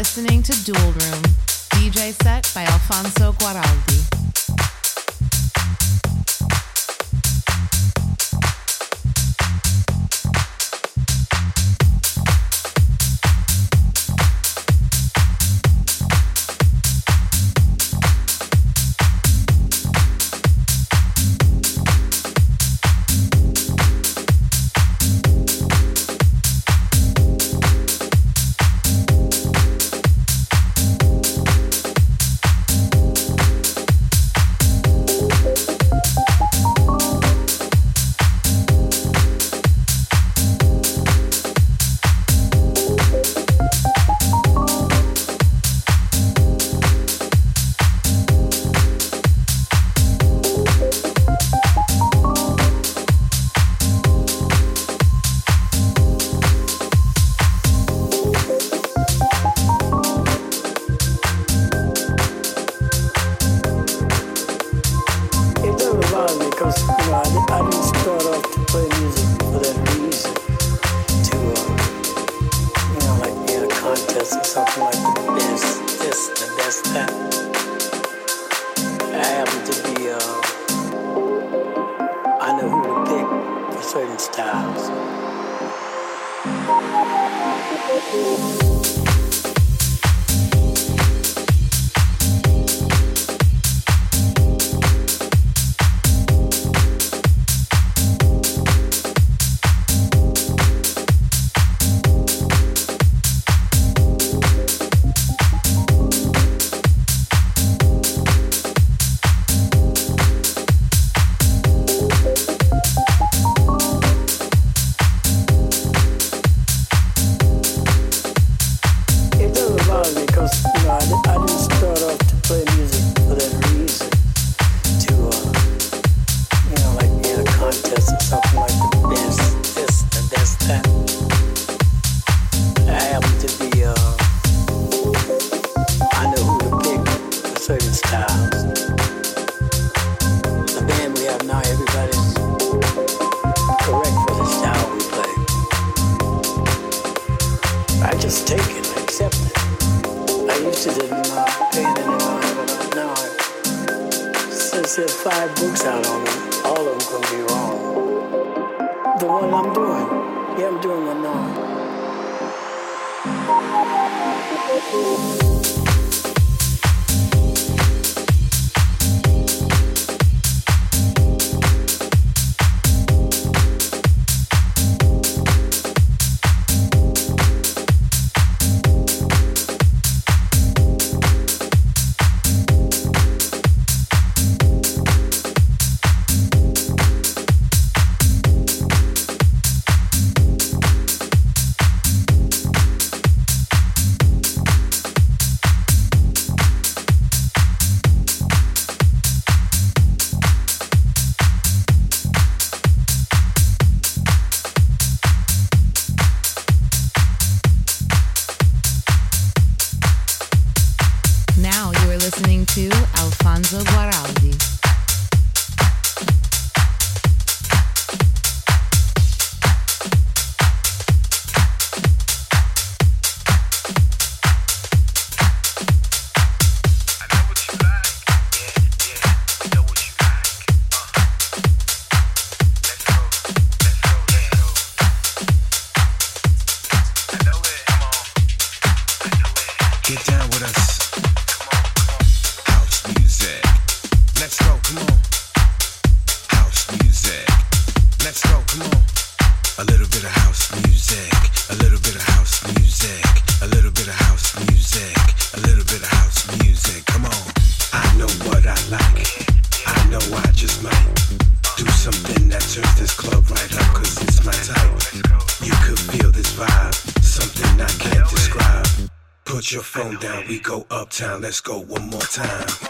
listening to Dual Room, DJ set by Alfonso because you know I, didn't start off to play music for that music to uh, you know like be in a contest or something like the best that. I happen to be uh, I know who to pick for certain styles. Let's go one more time.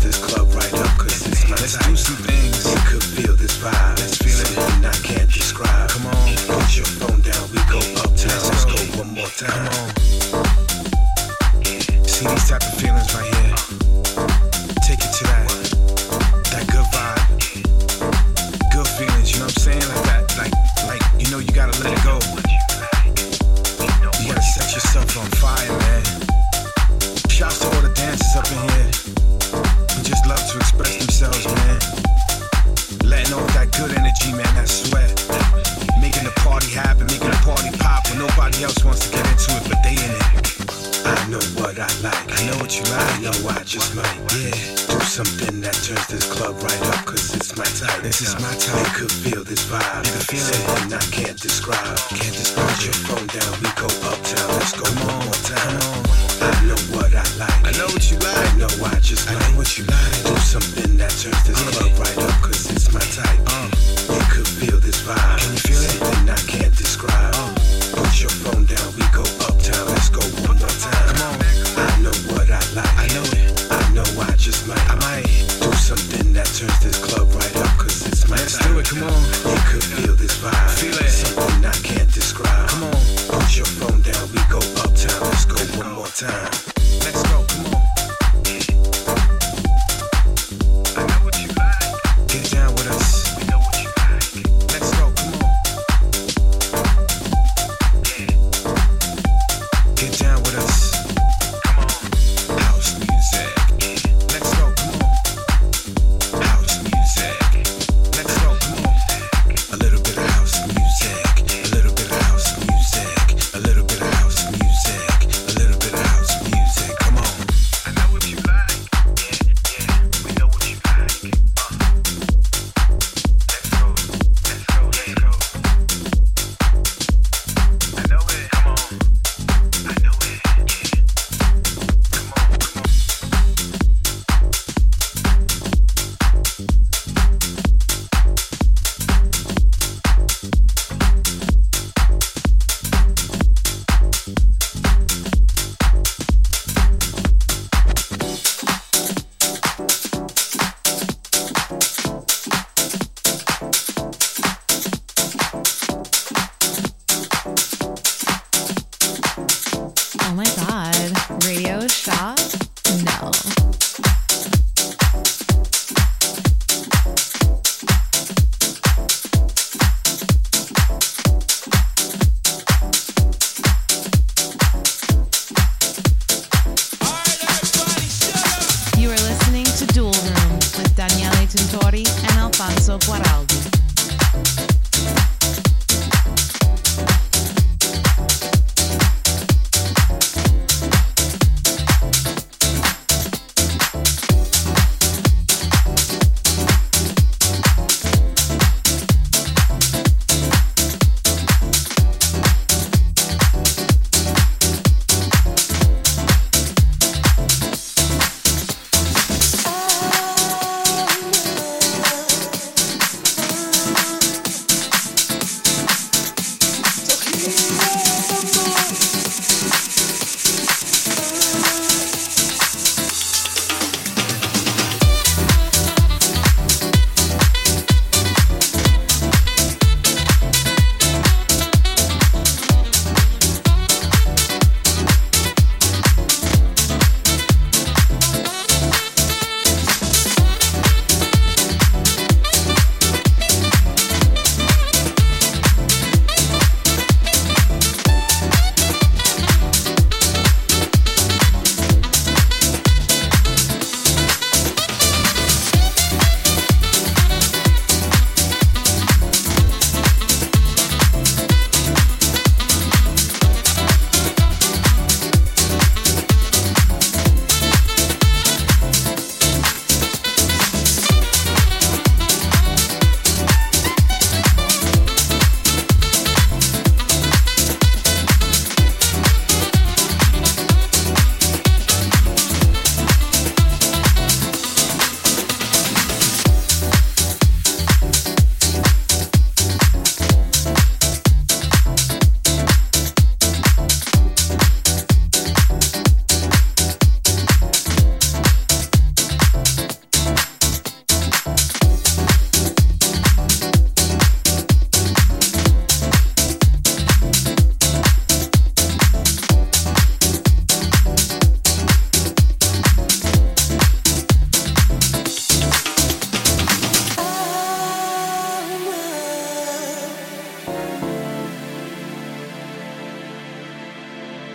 This club right up, cause it's my Let's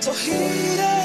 So heat up.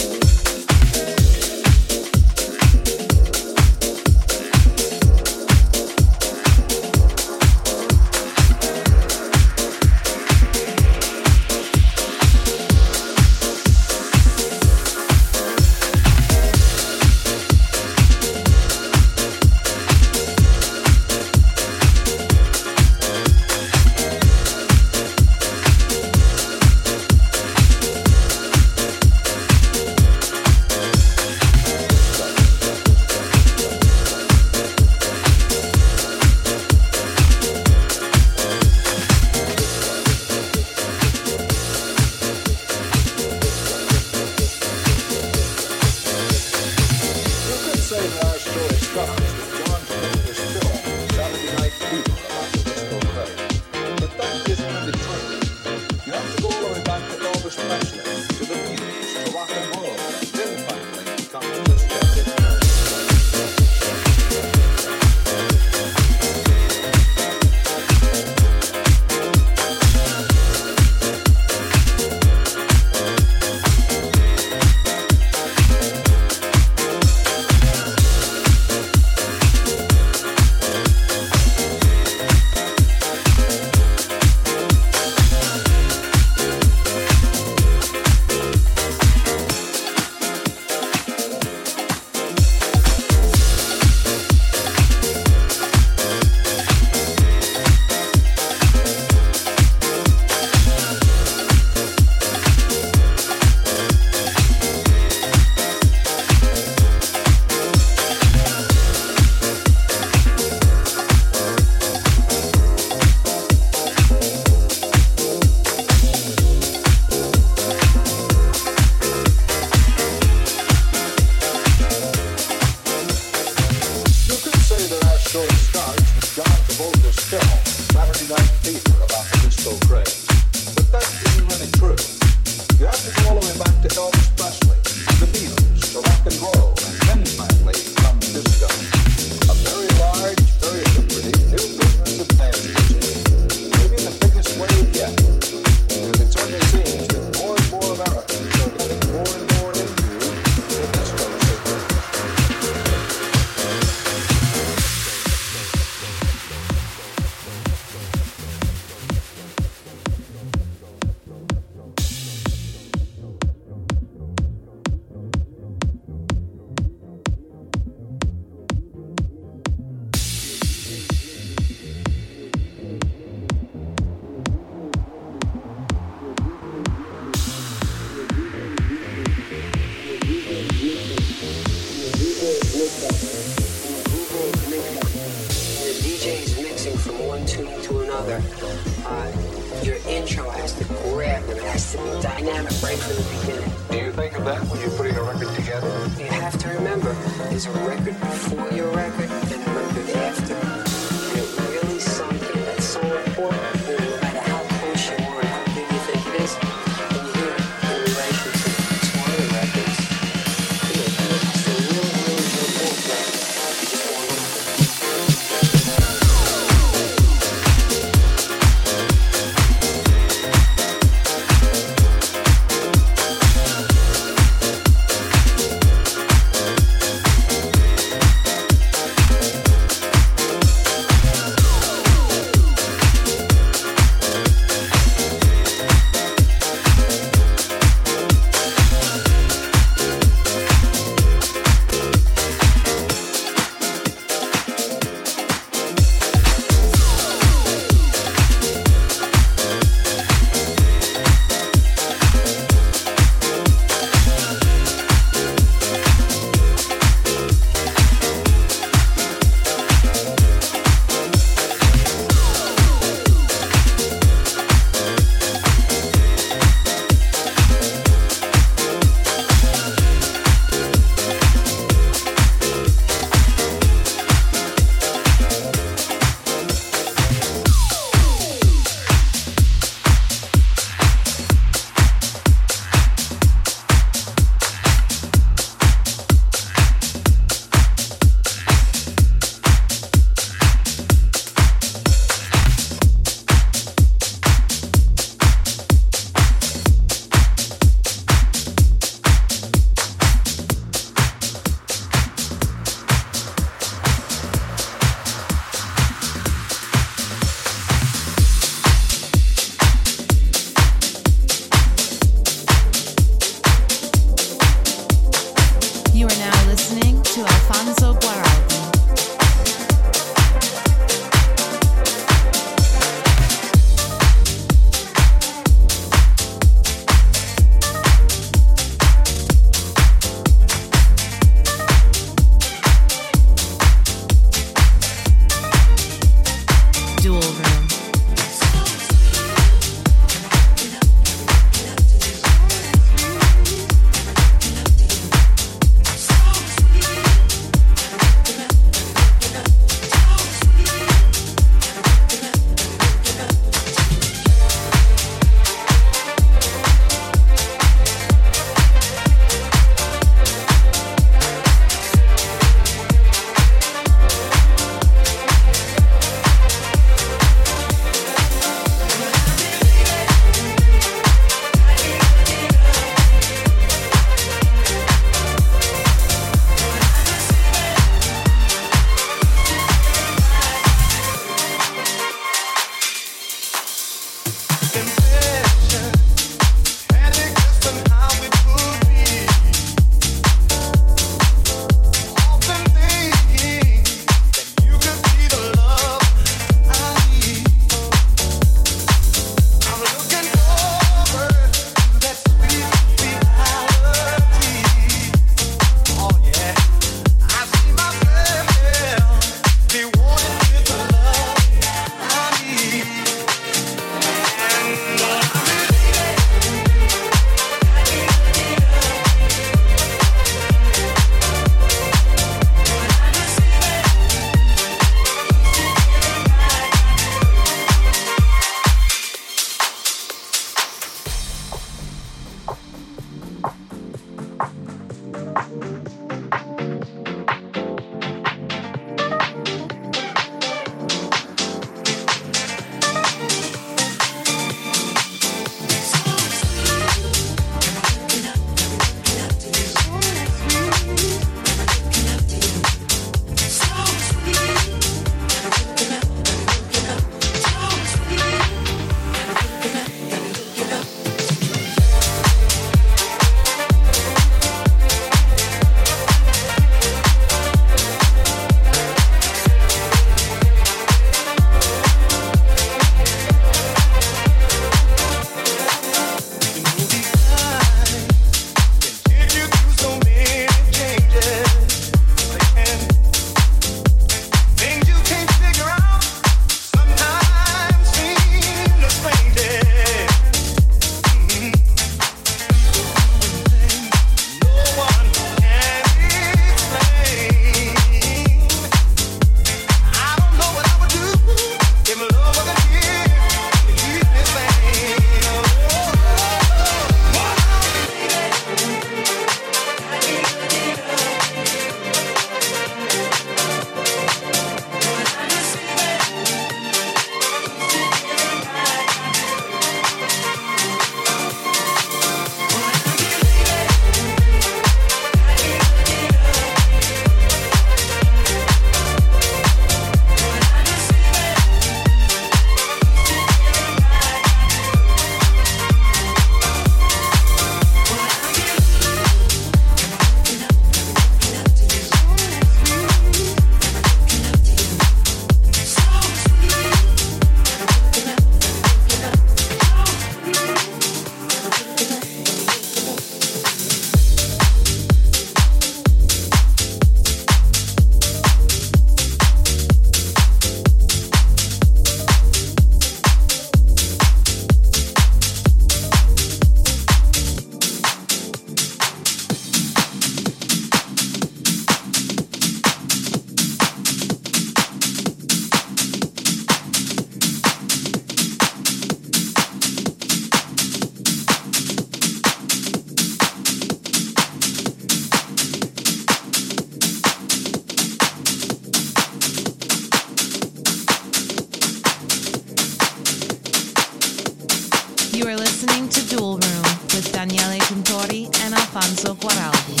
With Daniele Tintori and Alfonso Guaraldi.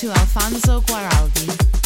to Alfonso Guaraldi.